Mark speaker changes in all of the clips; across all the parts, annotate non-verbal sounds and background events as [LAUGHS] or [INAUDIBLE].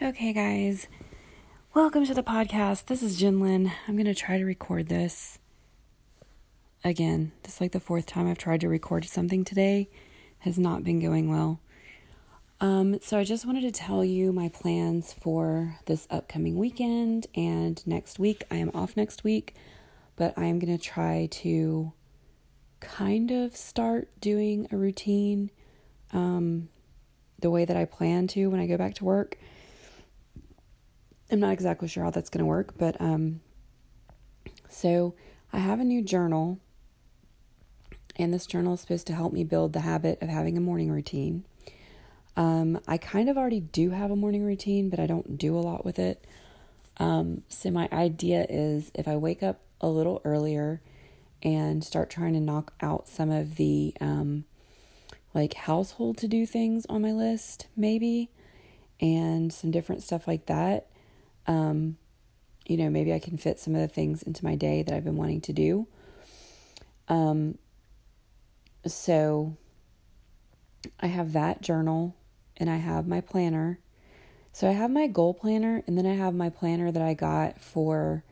Speaker 1: Okay, guys, welcome to the podcast. This is Jen Lynn. I'm going to try to record this again. This is like the fourth time I've tried to record something today, has not been going well. Um, so I just wanted to tell you my plans for this upcoming weekend and next week. I am off next week, but I am going to try to kind of start doing a routine um, the way that I plan to when I go back to work. I'm not exactly sure how that's going to work, but um, so I have a new journal, and this journal is supposed to help me build the habit of having a morning routine. Um, I kind of already do have a morning routine, but I don't do a lot with it. Um, so my idea is if I wake up a little earlier and start trying to knock out some of the um, like household to do things on my list, maybe, and some different stuff like that um, you know, maybe I can fit some of the things into my day that I've been wanting to do. Um, so I have that journal and I have my planner. So I have my goal planner and then I have my planner that I got for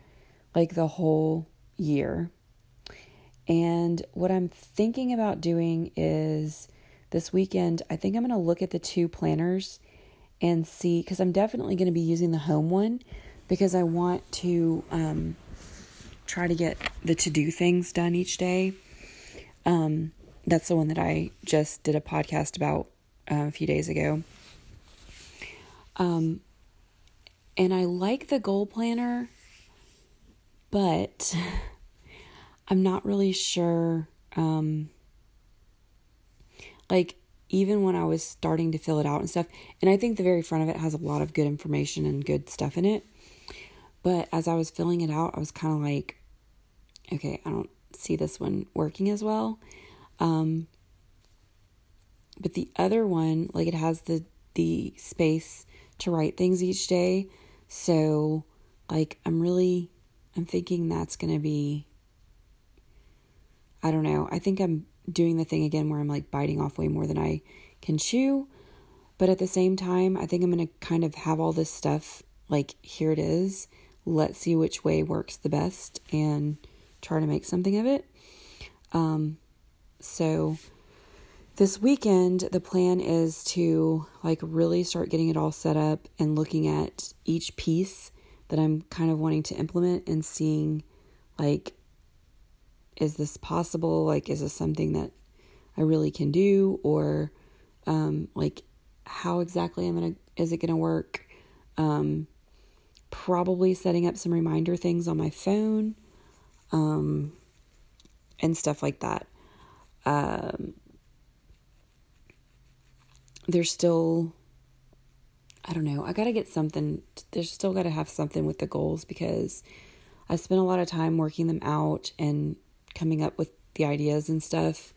Speaker 1: like the whole year. And what I'm thinking about doing is this weekend, I think I'm going to look at the two planners and see because I'm definitely going to be using the home one because I want to um, try to get the to do things done each day. Um, that's the one that I just did a podcast about uh, a few days ago. Um, and I like the goal planner, but [LAUGHS] I'm not really sure. Um, like, even when I was starting to fill it out and stuff. And I think the very front of it has a lot of good information and good stuff in it. But as I was filling it out, I was kind of like, okay, I don't see this one working as well. Um, but the other one, like it has the the space to write things each day. So, like I'm really I'm thinking that's going to be I don't know. I think I'm doing the thing again where I'm like biting off way more than I can chew. But at the same time, I think I'm going to kind of have all this stuff like, here it is. Let's see which way works the best and try to make something of it. Um, so this weekend, the plan is to like really start getting it all set up and looking at each piece that I'm kind of wanting to implement and seeing like is this possible? Like, is this something that I really can do? Or, um, like, how exactly am gonna is it gonna work? Um, probably setting up some reminder things on my phone, um, and stuff like that. Um, there's still, I don't know. I gotta get something. There's still gotta have something with the goals because I spent a lot of time working them out and coming up with the ideas and stuff.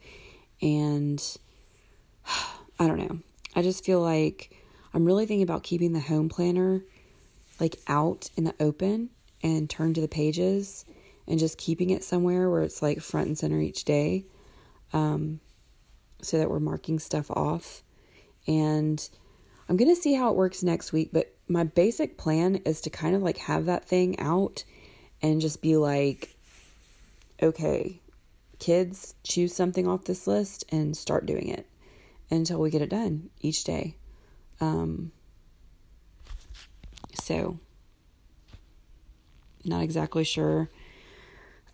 Speaker 1: And [SIGHS] I don't know. I just feel like I'm really thinking about keeping the home planner like out in the open and turn to the pages and just keeping it somewhere where it's like front and center each day um, so that we're marking stuff off. And I'm going to see how it works next week, but my basic plan is to kind of like have that thing out and just be like, okay, kids, choose something off this list and start doing it until we get it done each day. Um, so, not exactly sure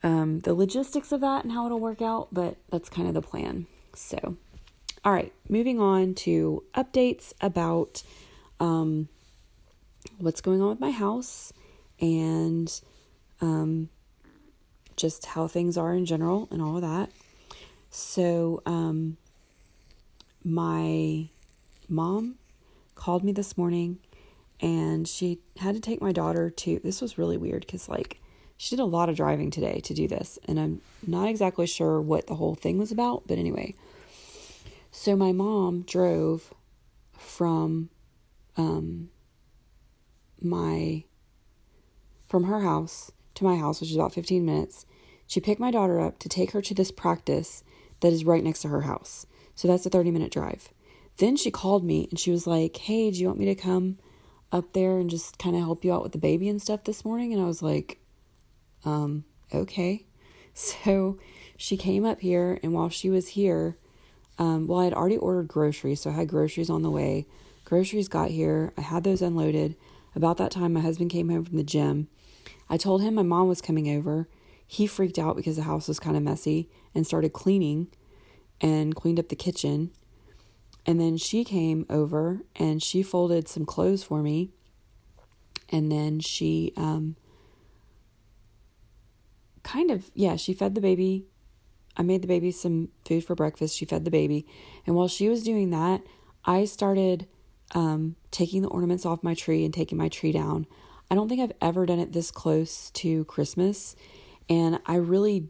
Speaker 1: um, the logistics of that and how it'll work out, but that's kind of the plan. So, all right, moving on to updates about um, what's going on with my house and um, just how things are in general and all of that. So, um, my mom called me this morning and she had to take my daughter to this was really weird because like she did a lot of driving today to do this and i'm not exactly sure what the whole thing was about but anyway so my mom drove from um my from her house to my house, which is about 15 minutes. She picked my daughter up to take her to this practice that is right next to her house. So that's a 30 minute drive. Then she called me and she was like, Hey, do you want me to come up there and just kind of help you out with the baby and stuff this morning? And I was like, um, okay. [LAUGHS] So she came up here, and while she was here, um, well, I had already ordered groceries, so I had groceries on the way. Groceries got here. I had those unloaded. About that time, my husband came home from the gym. I told him my mom was coming over. He freaked out because the house was kind of messy and started cleaning and cleaned up the kitchen. And then she came over and she folded some clothes for me. And then she um, kind of, yeah, she fed the baby. I made the baby some food for breakfast. She fed the baby. And while she was doing that, I started um, taking the ornaments off my tree and taking my tree down. I don't think I've ever done it this close to Christmas. And I really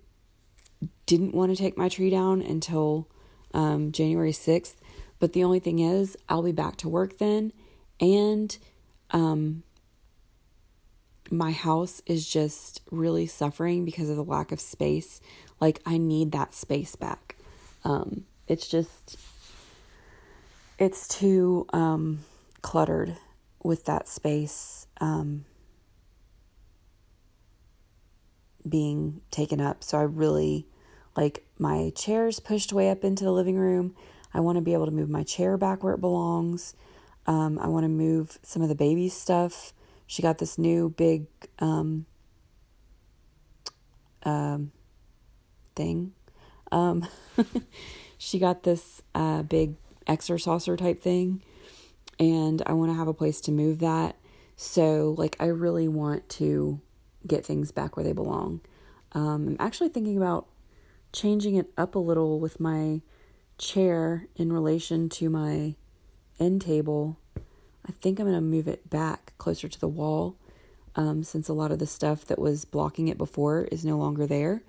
Speaker 1: didn't want to take my tree down until um, January 6th. But the only thing is, I'll be back to work then. And um, my house is just really suffering because of the lack of space. Like, I need that space back. Um, it's just, it's too um, cluttered with that space um, being taken up. So I really like my chairs pushed way up into the living room. I want to be able to move my chair back where it belongs. Um, I want to move some of the baby stuff. She got this new big um, um, thing. Um, [LAUGHS] she got this uh, big ExerSaucer type thing, and I want to have a place to move that. So, like, I really want to get things back where they belong. Um, I'm actually thinking about changing it up a little with my chair in relation to my end table. I think I'm going to move it back closer to the wall um, since a lot of the stuff that was blocking it before is no longer there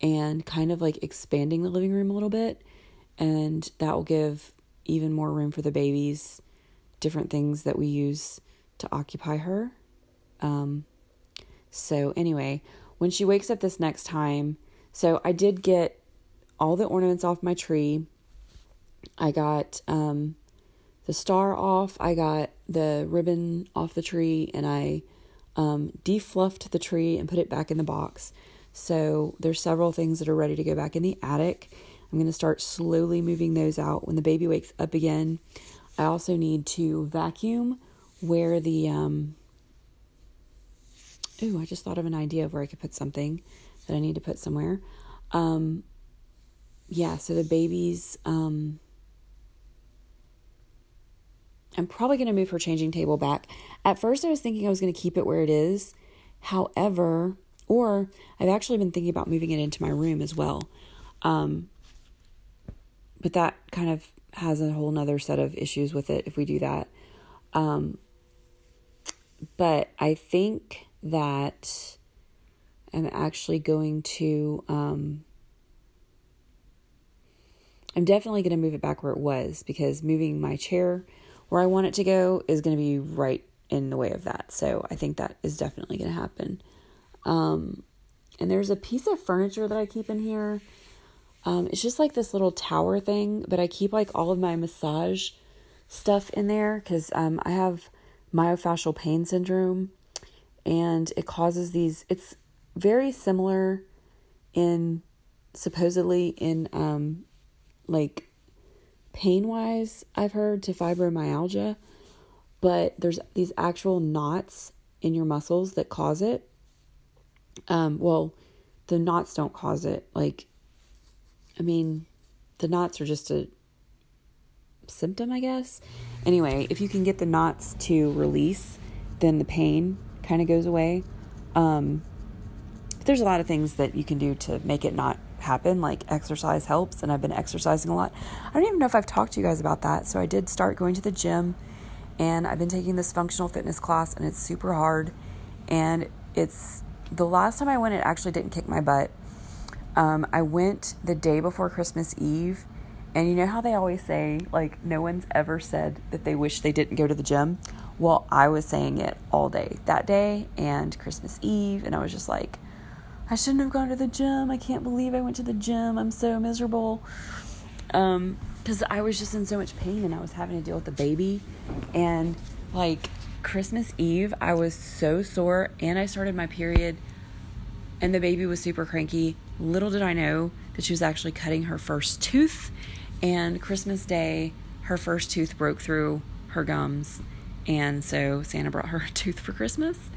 Speaker 1: and kind of like expanding the living room a little bit. And that will give even more room for the babies, different things that we use to occupy her. Um, so, anyway, when she wakes up this next time, so I did get all the ornaments off my tree. I got um, the star off. I got the ribbon off the tree, and I um, defluffed the tree and put it back in the box. So there's several things that are ready to go back in the attic. I'm going to start slowly moving those out when the baby wakes up again. I also need to vacuum where the um Ooh, I just thought of an idea of where I could put something that I need to put somewhere. Um yeah, so the baby's um I'm probably going to move her changing table back. At first I was thinking I was going to keep it where it is. However, or I've actually been thinking about moving it into my room as well. Um, but that kind of has a whole nother set of issues with it if we do that. Um, but I think that I'm actually going to, um, I'm definitely going to move it back where it was because moving my chair where I want it to go is going to be right in the way of that. So I think that is definitely going to happen. Um, and there's a piece of furniture that I keep in here. Um, it's just like this little tower thing, but I keep like all of my massage stuff in there because um, I have myofascial pain syndrome and it causes these, it's very similar in supposedly in um, like pain wise, I've heard to fibromyalgia, but there's these actual knots in your muscles that cause it. Um, well, the knots don't cause it. Like, I mean, the knots are just a symptom, I guess. Anyway, if you can get the knots to release, then the pain kind of goes away. Um, there's a lot of things that you can do to make it not happen, like exercise helps, and I've been exercising a lot. I don't even know if I've talked to you guys about that. So I did start going to the gym, and I've been taking this functional fitness class, and it's super hard. And it's the last time I went, it actually didn't kick my butt. Um, I went the day before Christmas Eve, and you know how they always say, like, no one's ever said that they wish they didn't go to the gym? Well, I was saying it all day that day and Christmas Eve, and I was just like, I shouldn't have gone to the gym. I can't believe I went to the gym. I'm so miserable. Um, because I was just in so much pain and I was having to deal with the baby, and like Christmas Eve, I was so sore and I started my period and the baby was super cranky. Little did I know that she was actually cutting her first tooth. And Christmas Day, her first tooth broke through her gums. And so Santa brought her [LAUGHS] a tooth for Christmas.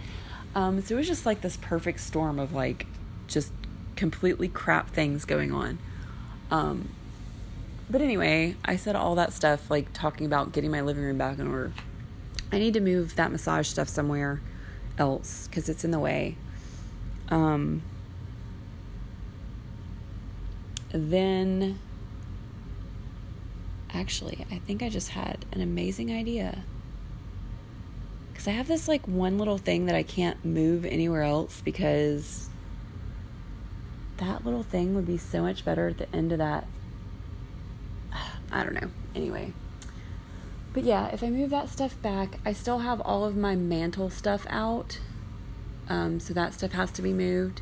Speaker 1: Um, so it was just like this perfect storm of like just completely crap things going on. Um, but anyway, I said all that stuff, like talking about getting my living room back in order. I need to move that massage stuff somewhere else because it's in the way. Um, then, actually, I think I just had an amazing idea. Because I have this like one little thing that I can't move anywhere else because that little thing would be so much better at the end of that. [SIGHS] I don't know. Anyway. But yeah, if I move that stuff back, I still have all of my mantle stuff out. Um, so that stuff has to be moved.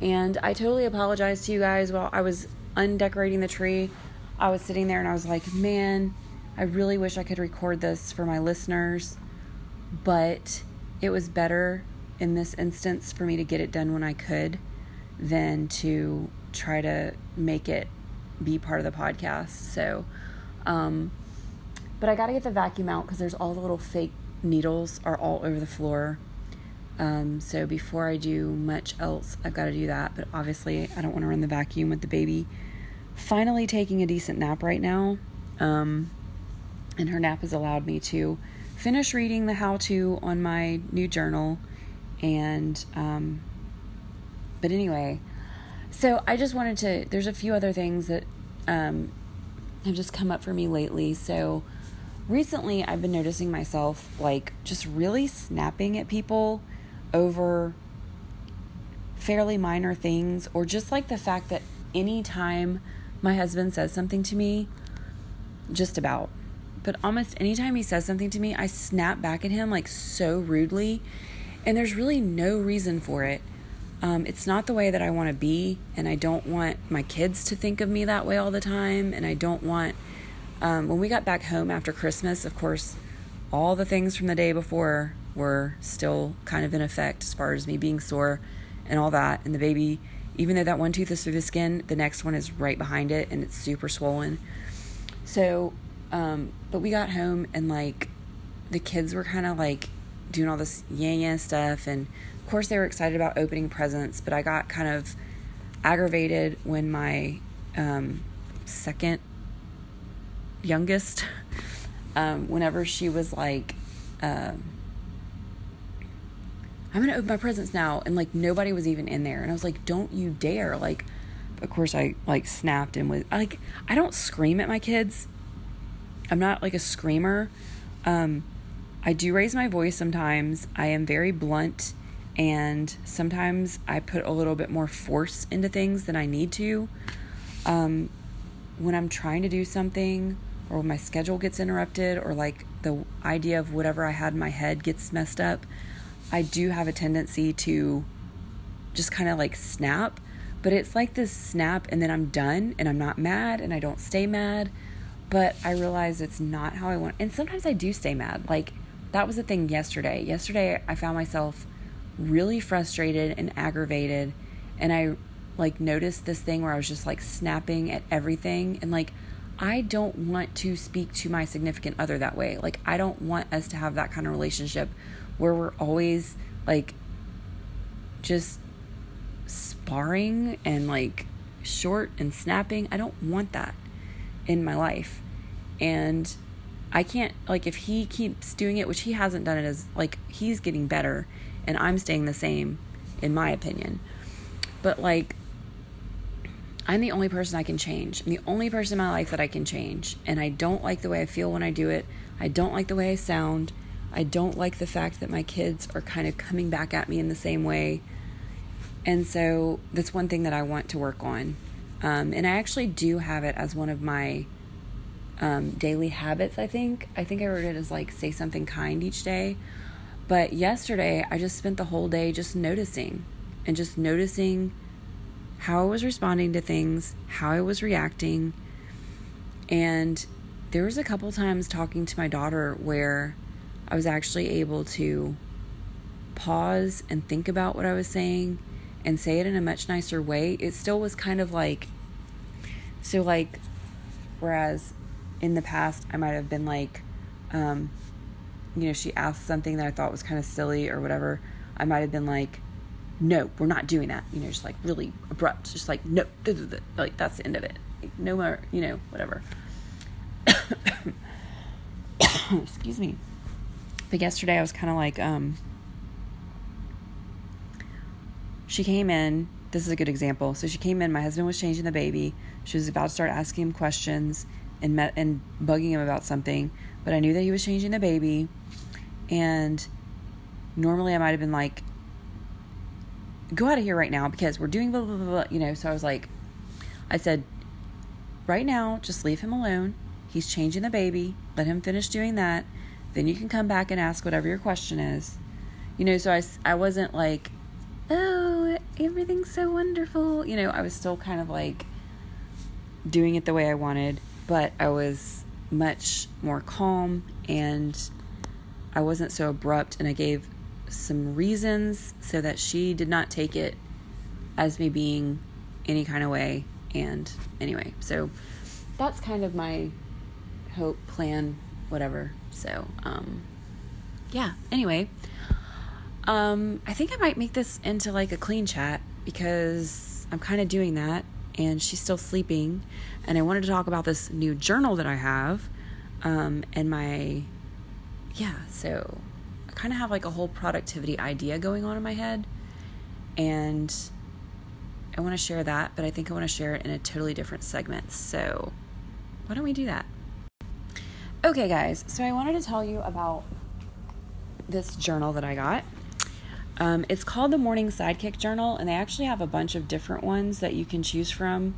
Speaker 1: And I totally apologize to you guys while I was undecorating the tree. I was sitting there and I was like, man, I really wish I could record this for my listeners, but it was better in this instance for me to get it done when I could than to try to make it be part of the podcast. So, um, but I got to get the vacuum out because there's all the little fake needles are all over the floor. Um, so before I do much else, I've got to do that. But obviously, I don't want to run the vacuum with the baby finally taking a decent nap right now. Um, and her nap has allowed me to finish reading the how to on my new journal. And, um, but anyway, so I just wanted to, there's a few other things that um, have just come up for me lately. So, recently I've been noticing myself like just really snapping at people over fairly minor things or just like the fact that anytime my husband says something to me, just about, but almost anytime he says something to me, I snap back at him like so rudely, and there's really no reason for it. Um, it's not the way that I want to be, and I don't want my kids to think of me that way all the time, and I don't want um, when we got back home after Christmas, of course, all the things from the day before were still kind of in effect as far as me being sore and all that. And the baby, even though that one tooth is through the skin, the next one is right behind it and it's super swollen. So, um, but we got home and like the kids were kind of like doing all this yeah yeah stuff. And of course, they were excited about opening presents, but I got kind of aggravated when my um, second youngest, [LAUGHS] um, whenever she was like, uh, I'm gonna open my presents now, and like nobody was even in there, and I was like, don't you dare! Like, of course I like snapped and was like, I don't scream at my kids. I'm not like a screamer. Um, I do raise my voice sometimes. I am very blunt, and sometimes I put a little bit more force into things than I need to. Um, when I'm trying to do something or when my schedule gets interrupted or like the idea of whatever I had in my head gets messed up, I do have a tendency to just kind of like snap. But it's like this snap and then I'm done and I'm not mad and I don't stay mad. But I realize it's not how I want. And sometimes I do stay mad. Like that was the thing yesterday. Yesterday I found myself really frustrated and aggravated and I like noticed this thing where I was just like snapping at everything and like I don't want to speak to my significant other that way. Like, I don't want us to have that kind of relationship where we're always like just sparring and like short and snapping. I don't want that in my life. And I can't, like, if he keeps doing it, which he hasn't done it as, like, he's getting better and I'm staying the same, in my opinion. But, like, I'm the only person I can change. I'm the only person in my life that I can change. And I don't like the way I feel when I do it. I don't like the way I sound. I don't like the fact that my kids are kind of coming back at me in the same way. And so that's one thing that I want to work on. Um, and I actually do have it as one of my um, daily habits, I think. I think I wrote it as like say something kind each day. But yesterday, I just spent the whole day just noticing and just noticing how I was responding to things, how I was reacting. And there was a couple times talking to my daughter where I was actually able to pause and think about what I was saying and say it in a much nicer way. It still was kind of like, so like, whereas in the past I might have been like, um, you know, she asked something that I thought was kind of silly or whatever. I might have been like, no, we're not doing that. You know, just like really abrupt, just like, no, like that's the end of it. No more, you know, whatever. [COUGHS] Excuse me. But yesterday I was kind of like, um, she came in. This is a good example. So she came in. My husband was changing the baby. She was about to start asking him questions and met and bugging him about something. But I knew that he was changing the baby, and normally I might have been like, "Go out of here right now because we're doing blah blah blah." blah you know. So I was like, I said, "Right now, just leave him alone. He's changing the baby. Let him finish doing that. Then you can come back and ask whatever your question is." You know. So I I wasn't like oh, everything's so wonderful. You know, I was still kind of like doing it the way I wanted, but I was much more calm and I wasn't so abrupt and I gave some reasons so that she did not take it as me being any kind of way. And anyway, so that's kind of my hope, plan, whatever. So, um, yeah, anyway. Um, I think I might make this into like a clean chat because I'm kind of doing that and she's still sleeping. And I wanted to talk about this new journal that I have. Um, and my, yeah, so I kind of have like a whole productivity idea going on in my head. And I want to share that, but I think I want to share it in a totally different segment. So why don't we do that? Okay, guys, so I wanted to tell you about this journal that I got. Um, it's called the Morning Sidekick Journal, and they actually have a bunch of different ones that you can choose from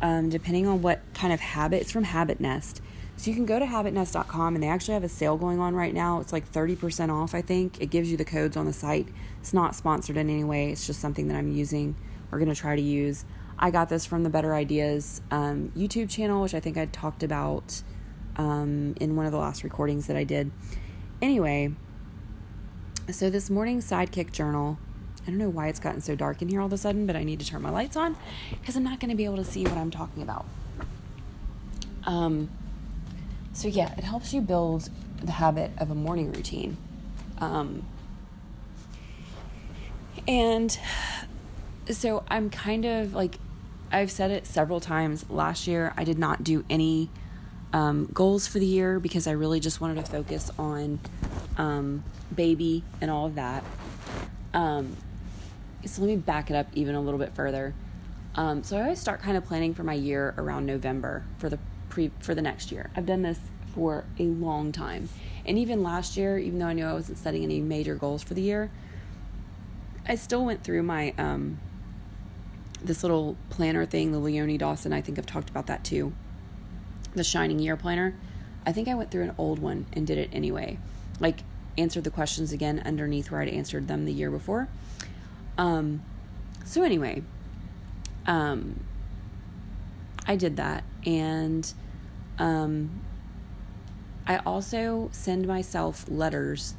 Speaker 1: um, depending on what kind of habit. It's from Habit Nest. So you can go to habitnest.com and they actually have a sale going on right now. It's like 30% off, I think. It gives you the codes on the site. It's not sponsored in any way, it's just something that I'm using or going to try to use. I got this from the Better Ideas um, YouTube channel, which I think I talked about um, in one of the last recordings that I did. Anyway, so, this morning sidekick journal, I don't know why it's gotten so dark in here all of a sudden, but I need to turn my lights on because I'm not going to be able to see what I'm talking about. Um, so, yeah, it helps you build the habit of a morning routine. Um, and so I'm kind of like, I've said it several times. Last year, I did not do any um, goals for the year because I really just wanted to focus on um, baby and all of that. Um, so let me back it up even a little bit further. Um, so I always start kind of planning for my year around November for the pre for the next year. I've done this for a long time, and even last year, even though I knew I wasn't setting any major goals for the year, I still went through my um, this little planner thing, the Leonie Dawson. I think I've talked about that too. The Shining Year Planner. I think I went through an old one and did it anyway. Like answered the questions again underneath where I'd answered them the year before. Um, so anyway, um, I did that, and um, I also send myself letters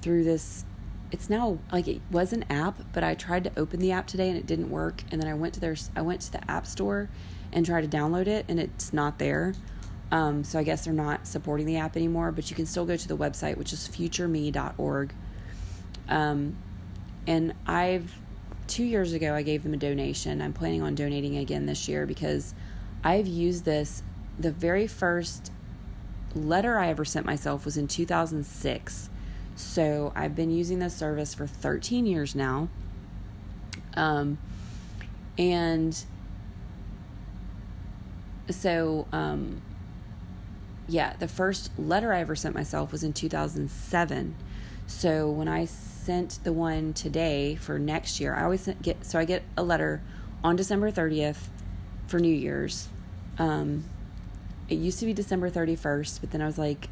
Speaker 1: through this. It's now like it was an app, but I tried to open the app today and it didn't work. And then I went to their I went to the app store and try to download it, and it's not there. Um, so I guess they're not supporting the app anymore, but you can still go to the website, which is futureme.org. Um, and I've two years ago I gave them a donation. I'm planning on donating again this year because I've used this. The very first letter I ever sent myself was in 2006. So I've been using this service for 13 years now. Um, and so um, yeah, the first letter I ever sent myself was in 2007. So when I sent the one today for next year, I always get so I get a letter on December 30th for New Year's. Um, it used to be December 31st, but then I was like,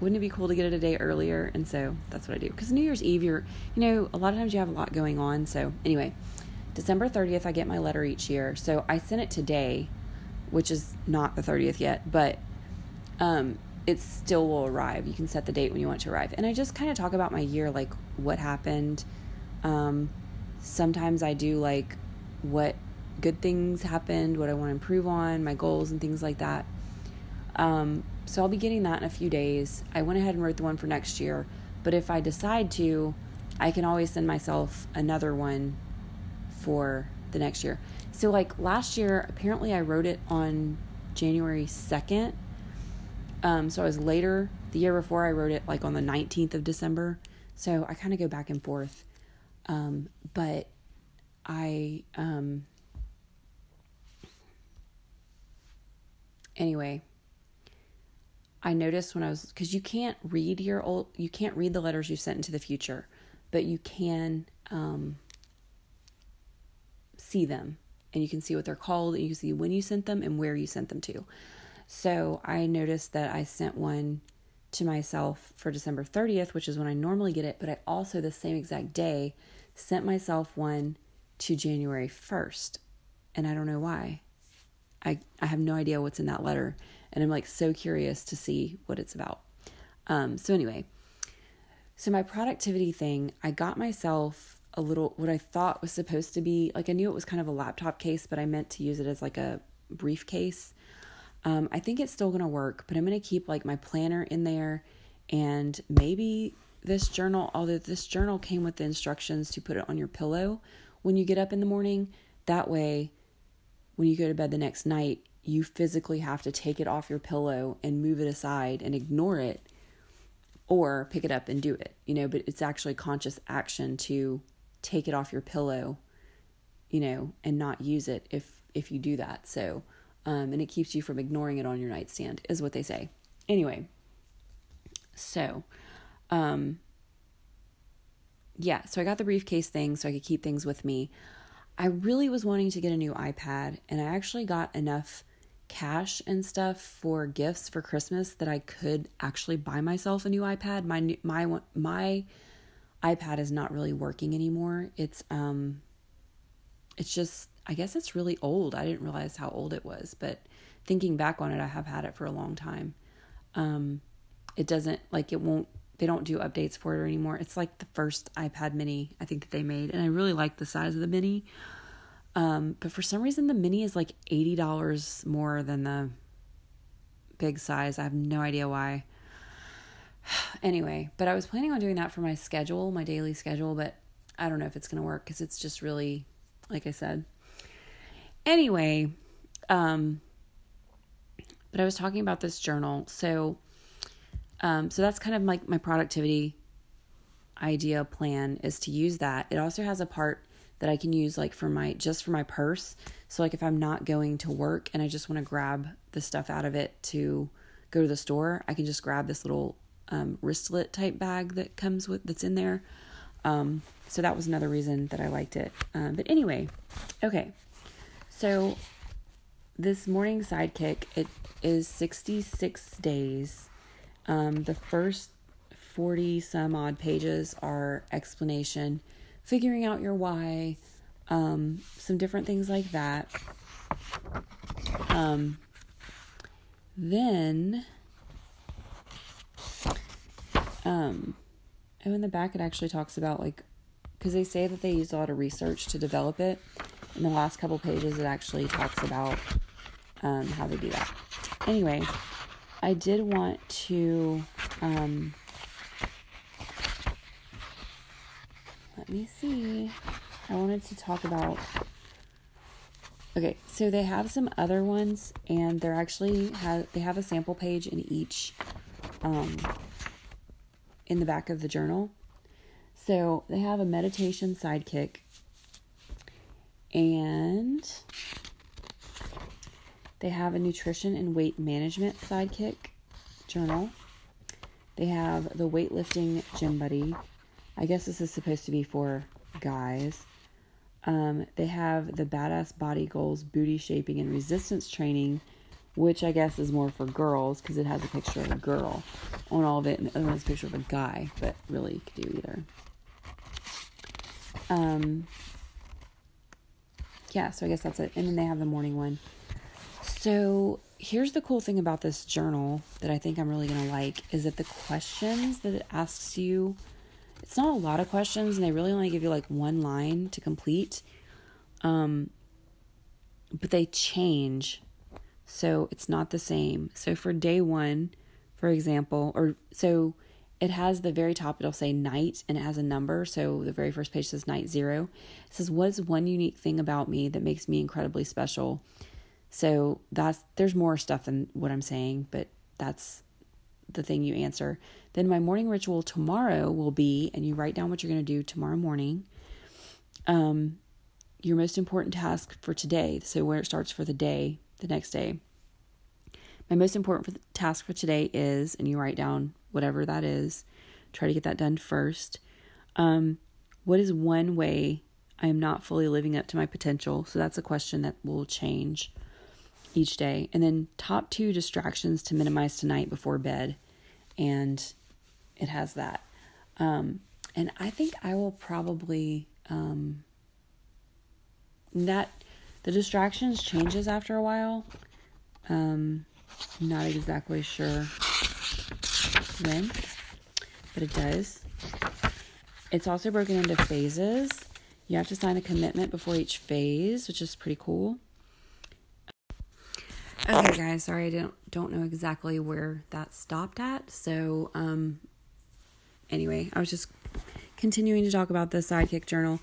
Speaker 1: wouldn't it be cool to get it a day earlier? And so that's what I do. Because New Year's Eve, you're, you know, a lot of times you have a lot going on. So anyway, December 30th, I get my letter each year. So I sent it today, which is not the 30th yet, but um, it still will arrive. You can set the date when you want to arrive. And I just kind of talk about my year, like what happened. Um, sometimes I do like what good things happened, what I want to improve on, my goals, and things like that. Um, so I'll be getting that in a few days. I went ahead and wrote the one for next year, but if I decide to, I can always send myself another one for the next year. So, like last year, apparently I wrote it on January 2nd. Um, so I was later. The year before, I wrote it like on the 19th of December. So I kind of go back and forth. Um, but I, um, anyway, I noticed when I was, because you can't read your old, you can't read the letters you sent into the future, but you can um, see them and you can see what they're called and you can see when you sent them and where you sent them to. So I noticed that I sent one to myself for December 30th, which is when I normally get it, but I also, the same exact day, sent myself one to January 1st. And I don't know why. I, I have no idea what's in that letter. And I'm like so curious to see what it's about. Um, so, anyway, so my productivity thing, I got myself a little, what I thought was supposed to be like, I knew it was kind of a laptop case, but I meant to use it as like a briefcase. Um, I think it's still to work, but I'm to keep like my planner in there and maybe this journal, although this journal came with the instructions to put it on your pillow when you get up in the morning. That way, when you go to bed the next night, you physically have to take it off your pillow and move it aside and ignore it or pick it up and do it, you know, but it's actually conscious action to take it off your pillow, you know, and not use it if if you do that. So, um, and it keeps you from ignoring it on your nightstand, is what they say. Anyway, so, um, yeah, so I got the briefcase thing so I could keep things with me. I really was wanting to get a new iPad, and I actually got enough cash and stuff for gifts for Christmas that I could actually buy myself a new iPad. My my my iPad is not really working anymore. It's um it's just I guess it's really old. I didn't realize how old it was, but thinking back on it, I have had it for a long time. Um it doesn't like it won't they don't do updates for it anymore. It's like the first iPad mini I think that they made and I really like the size of the mini. Um, but for some reason, the mini is like $80 more than the big size. I have no idea why. [SIGHS] anyway, but I was planning on doing that for my schedule, my daily schedule, but I don't know if it's going to work because it's just really, like I said. Anyway, um, but I was talking about this journal. So, um, so that's kind of like my productivity idea plan is to use that. It also has a part that I can use like for my just for my purse. So like if I'm not going to work and I just want to grab the stuff out of it to go to the store, I can just grab this little um, wristlet type bag that comes with that's in there. Um, so that was another reason that I liked it. Um, but anyway, okay. So this morning sidekick it is 66 days. Um, the first 40 some odd pages are explanation figuring out your why, um, some different things like that. Um, then, um, oh, in the back, it actually talks about like, because they say that they used a lot of research to develop it. In the last couple pages, it actually talks about um, how they do that. Anyway, I did want to um, let me see. I wanted to talk about. Okay, so they have some other ones, and they're actually have they have a sample page in each, um, in the back of the journal. So they have a meditation sidekick, and they have a nutrition and weight management sidekick journal. They have the weightlifting gym buddy I guess this is supposed to be for guys. Um, they have the Badass Body Goals Booty Shaping and Resistance Training, which I guess is more for girls because it has a picture of a girl on all of it, and the other one has a picture of a guy, but really you could do either. Um, yeah, so I guess that's it. And then they have the morning one. So here's the cool thing about this journal that I think I'm really gonna like is that the questions that it asks you, it's not a lot of questions, and they really only give you like one line to complete. Um, but they change, so it's not the same. So for day one, for example, or so it has the very top, it'll say night and it has a number. So the very first page says night zero. It says, What is one unique thing about me that makes me incredibly special? So that's there's more stuff than what I'm saying, but that's the thing you answer. Then my morning ritual tomorrow will be, and you write down what you're going to do tomorrow morning. Um, your most important task for today. So where it starts for the day, the next day. My most important task for today is, and you write down whatever that is. Try to get that done first. Um, what is one way I am not fully living up to my potential? So that's a question that will change each day. And then top two distractions to minimize tonight before bed. And it has that. Um, and I think I will probably um, that the distractions changes after a while. Um, not exactly sure when, but it does. It's also broken into phases. You have to sign a commitment before each phase, which is pretty cool. Okay, guys, sorry I don't don't know exactly where that stopped at. So, um anyway, I was just continuing to talk about the sidekick journal.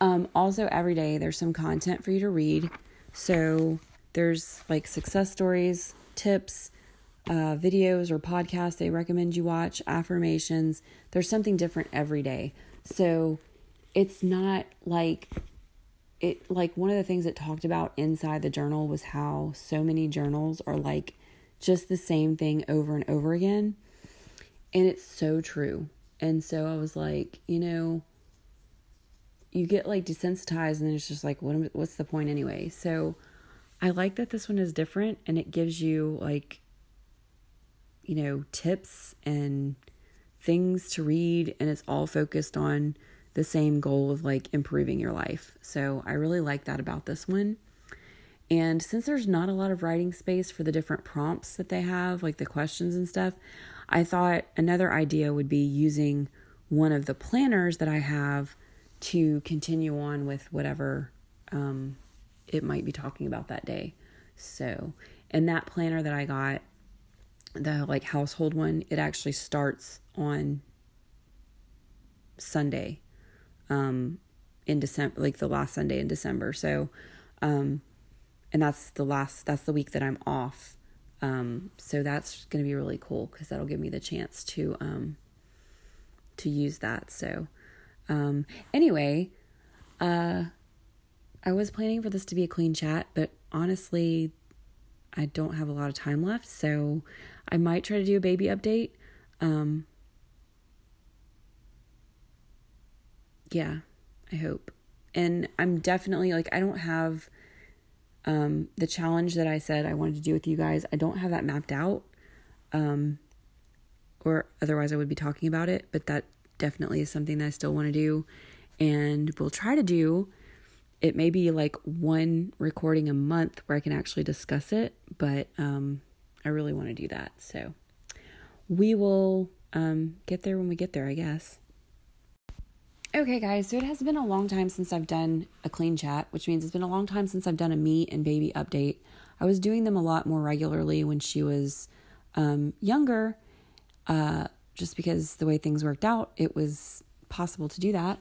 Speaker 1: Um also every day there's some content for you to read. So, there's like success stories, tips, uh, videos or podcasts they recommend you watch, affirmations. There's something different every day. So, it's not like it like one of the things it talked about inside the journal was how so many journals are like just the same thing over and over again. And it's so true. And so I was like, you know, you get like desensitized and then it's just like what what's the point anyway? So I like that this one is different and it gives you like you know, tips and things to read and it's all focused on the same goal of like improving your life. So I really like that about this one. And since there's not a lot of writing space for the different prompts that they have, like the questions and stuff, I thought another idea would be using one of the planners that I have to continue on with whatever um, it might be talking about that day. So, in that planner that I got, the like household one, it actually starts on Sunday um, in December, like the last Sunday in December. So, um, and that's the last, that's the week that I'm off. Um, so that's going to be really cool because that'll give me the chance to, um, to use that. So, um, anyway, uh, I was planning for this to be a clean chat, but honestly, I don't have a lot of time left. So I might try to do a baby update. Um, yeah, I hope. And I'm definitely like, I don't have um, the challenge that I said I wanted to do with you guys. I don't have that mapped out. Um, or otherwise I would be talking about it, but that definitely is something that I still want to do and we'll try to do. It may be like one recording a month where I can actually discuss it, but um, I really want to do that. So we will um, get there when we get there, I guess. Okay, guys, so it has been a long time since I've done a clean chat, which means it's been a long time since I've done a me and baby update. I was doing them a lot more regularly when she was um, younger, uh, just because the way things worked out, it was possible to do that.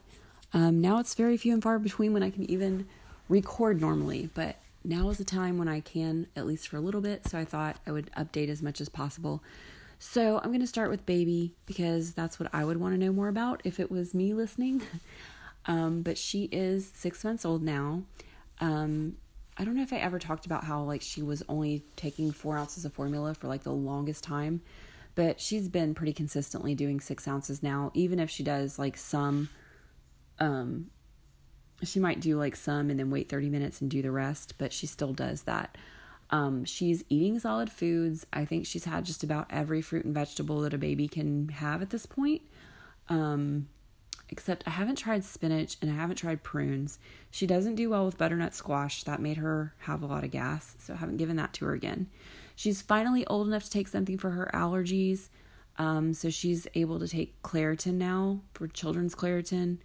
Speaker 1: Um, now it's very few and far between when I can even record normally, but now is the time when I can, at least for a little bit. So I thought I would update as much as possible. So I'm going to start with baby because that's what I would want to know more about if it was me listening. [LAUGHS] Um, but she is six months old now. Um, I don't know if I ever talked about how like she was only taking four ounces of formula for like the longest time, but she's been pretty consistently doing six ounces now. Even if she does like some, um, she might do like some and then wait 30 minutes and do the rest, but she still does that. Um, she's eating solid foods. I think she's had just about every fruit and vegetable that a baby can have at this point. Um, except I haven't tried spinach and I haven't tried prunes. She doesn't do well with butternut squash. That made her have a lot of gas, so I haven't given that to her again. She's finally old enough to take something for her allergies. Um, so she's able to take Claritin now for children's Claritin.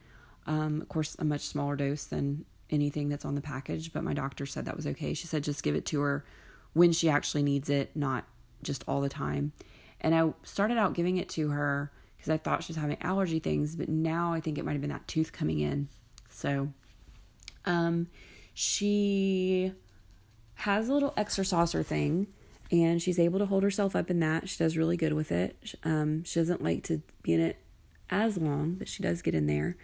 Speaker 1: Um, of course, a much smaller dose than anything that's on the package, but my doctor said that was okay. She said just give it to her when she actually needs it, not just all the time. And I started out giving it to her because I thought she was having allergy things, but now I think it might have been that tooth coming in. So, um, she has a little ExerSaucer thing and she's able to hold herself up in that. She does really good with it. Um, she doesn't like to be in it as long, but she does get in there.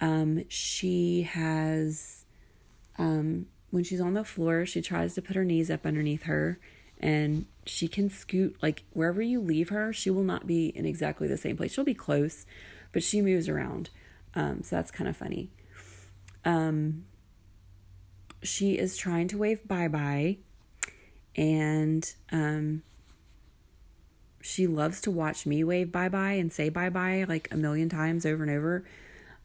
Speaker 1: Um, she has, um, when she's on the floor, she tries to put her knees up underneath her and she can scoot like wherever you leave her, she will not be in exactly the same place. She'll be close, but she moves around. Um, so that's kind of funny. Um, she is trying to wave bye bye and um, she loves to watch me wave bye bye and say bye bye like a million times over and over.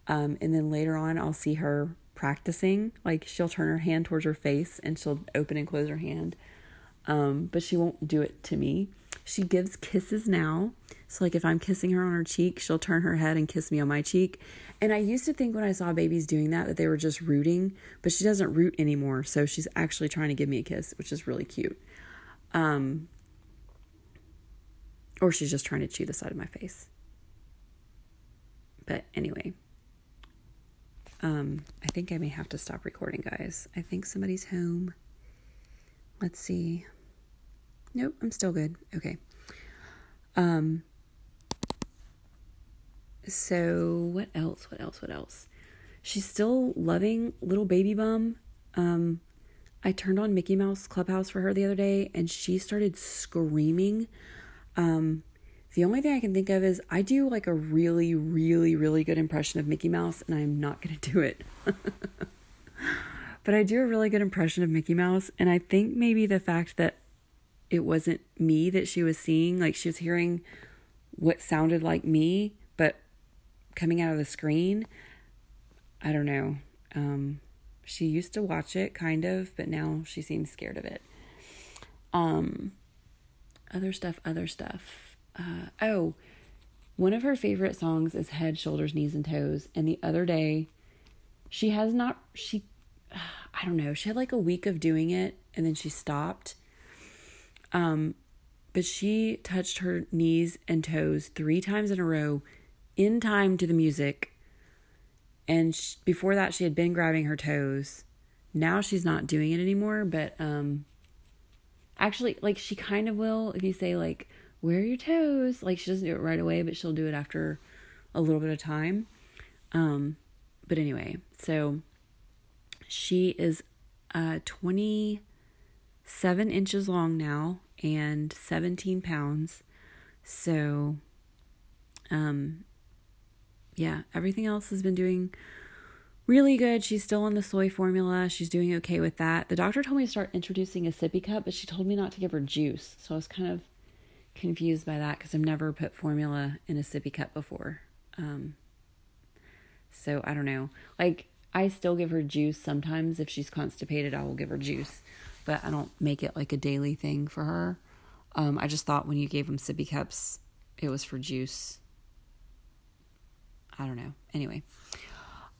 Speaker 1: Um, and then later on, I'll see her practicing. Like she'll turn her hand towards her face and she'll open and close her hand. Um, but she won't do it to me. She gives kisses now. So, like, if I'm kissing her on her cheek, she'll turn her head and kiss me on my cheek. And I used to think when I saw babies doing that that they were just rooting, but she doesn't root anymore. So she's actually trying to give me a kiss, which is really cute. Um, or she's just trying to chew the side of my face. But anyway, um, I think I may have to stop recording, guys. I think somebody's home. Let's see. Nope, I'm still good. Okay. Um, so what else? What else? What else? She's still loving little baby bum. Um, I turned on Mickey Mouse Clubhouse for her the other day and she started screaming. Um, the only thing I can think of is I do like a really, really, really good impression of Mickey Mouse and I'm not going to do it. [LAUGHS] but I do a really good impression of Mickey Mouse. And I think maybe the fact that it wasn't me that she was seeing, like she was hearing what sounded like me, but coming out of the screen. I don't know. Um, she used to watch it kind of, but now she seems scared of it. Um, other stuff, other stuff. Uh, oh, one of her favorite songs is Head, Shoulders, Knees, and Toes. And the other day, she has not, she, [SIGHS] I don't know, she had like a week of doing it and then she stopped. Um, but she touched her knees and toes three times in a row in time to the music. And she, before that, she had been grabbing her toes. Now she's not doing it anymore, but um, actually, like she kind of will if you say like, "Where are your toes?" Like she doesn't do it right away, but she'll do it after a little bit of time. Um, but anyway, so she is uh 27 inches long now and 17 pounds. So, um, yeah, everything else has been doing really good. She's still on the soy formula. She's doing okay with that. The doctor told me to start introducing a sippy cup, but she told me not to give her juice. So I was kind of confused by that because I've never put formula in a sippy cup before. Um, so I don't know. Like, I still give her juice sometimes. If she's constipated, I will give her juice, but I don't make it like a daily thing for her. Um, I just thought when you gave them sippy cups, it was for juice. I don't know. Anyway.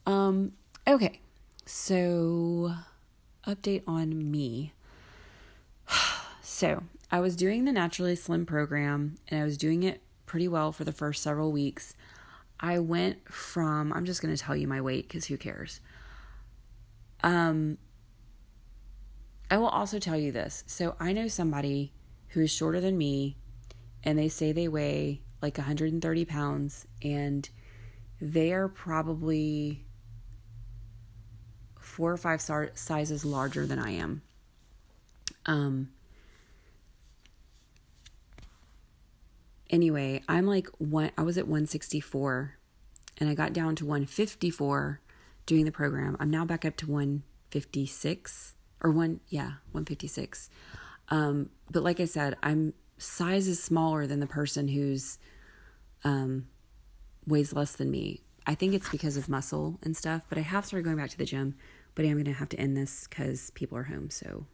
Speaker 1: Um, okay. So, update on me. [SIGHS] so, I was doing the Naturally Slim program and I was doing it pretty well for the first several weeks. I went from, I'm just going to tell you my weight because who cares? Um, I will also tell you this. So, I know somebody who is shorter than me and they say they weigh like 130 pounds and they are probably four or five sizes larger than I am. Um, anyway, I'm like one, I was at 164 and I got down to 154 doing the program. I'm now back up to 156 or one, yeah, 156. Um, but like I said, I'm size is smaller than the person who's um weighs less than me. I think it's because of muscle and stuff, but I have started going back to the gym. But I'm going to have to end this because people are home. So